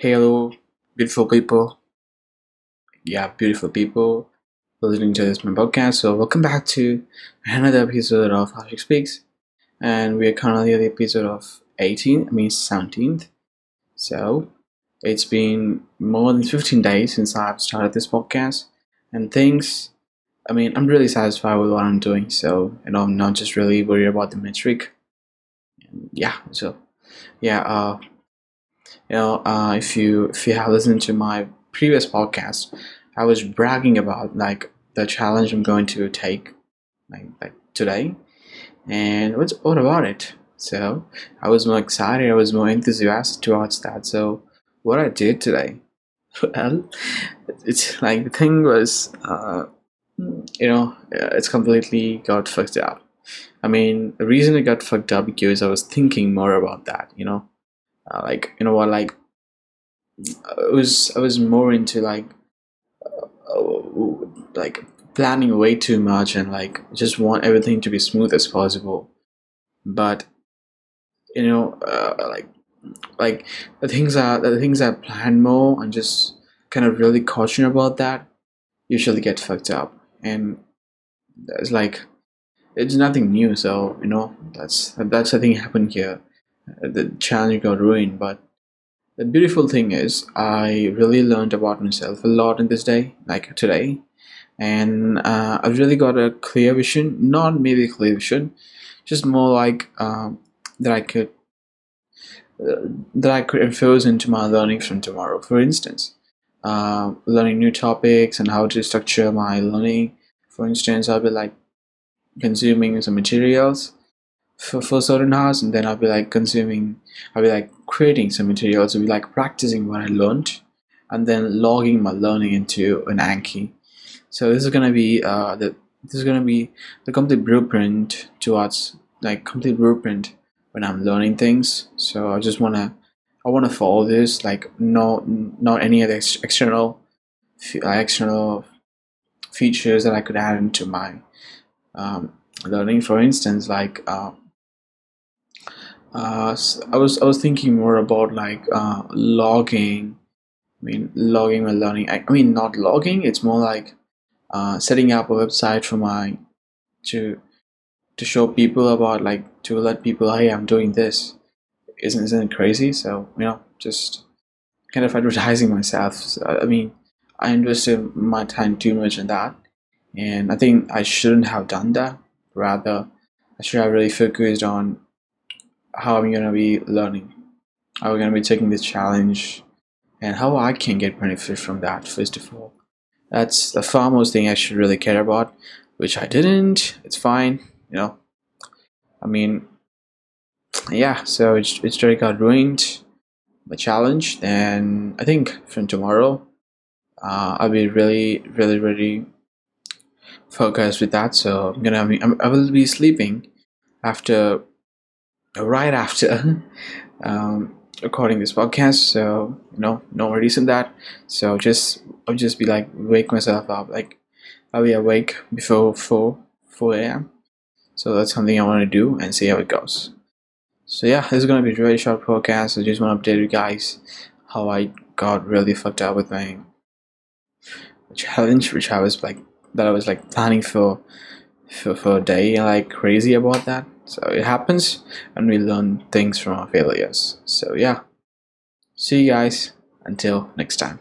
Hello, beautiful people. Yeah, beautiful people listening to this my podcast. So welcome back to another episode of Hashik Speaks, and we are currently at the episode of 18. I mean 17th. So it's been more than 15 days since I've started this podcast, and things. I mean, I'm really satisfied with what I'm doing. So you know, I'm not just really worried about the metric. Yeah. So yeah. Uh, you know, uh, if you if you have listened to my previous podcast, I was bragging about like the challenge I'm going to take like, like today, and what's what about it? So I was more excited. I was more enthusiastic towards that. So what I did today, well, it's like the thing was, uh, you know, it's completely got fucked up. I mean, the reason it got fucked up because I was thinking more about that. You know, uh, like you know what like i was i was more into like uh, like planning way too much and like just want everything to be smooth as possible. But you know uh, like like the things are the things i plan more and just kind of really caution about that usually get fucked up. And it's like it's nothing new so you know that's that's the thing happened here the challenge got ruined but the beautiful thing is i really learned about myself a lot in this day like today. And uh, i've really got a clear vision not maybe a clear vision just more like um, that i could uh, that i could infuse into my learning from tomorrow. For instance uh, learning new topics and how to structure my learning. For instance i'll be like consuming some materials for, for certain hours and then I'll be like consuming I'll be like creating some materials I'll be like practicing what I learned and then logging my learning into an Anki. So this is gonna be uh, the this is gonna be the complete blueprint towards like complete blueprint when I'm learning things. So I just wanna I wanna follow this like no not any other ex- external uh, external features that I could add into my um, learning. For instance like uh, uh, I was I was thinking more about like uh, logging. I mean, logging my learning. I, I mean, not logging. It's more like uh, setting up a website for my to to show people about like to let people hey I'm doing this. Isn't isn't it crazy? So you know, just kind of advertising myself. So, I mean, I invested my time too much in that, and I think I shouldn't have done that. Rather, I should have really focused on how I'm gonna be learning, how we're gonna be taking this challenge, and how I can get benefit from that. First of all, that's the foremost thing I should really care about, which I didn't. It's fine, you know. I mean, yeah. So it's it's already got ruined. The challenge. Then I think from tomorrow, uh, I'll be really, really, really focused with that. So I'm gonna be, I will be sleeping after right after um, recording this podcast. So you know, no worries in that. So just I'll just be like wake myself up. Like I'll be awake before four four a.m. So that's something I want to do and see how it goes. So yeah, this is gonna be a really short podcast. I just want to update you guys how I got really fucked up with my challenge, which I was like that I was like planning for for, for a day like crazy about that so it happens and we learn things from our failures. So yeah. See you guys. Until next time.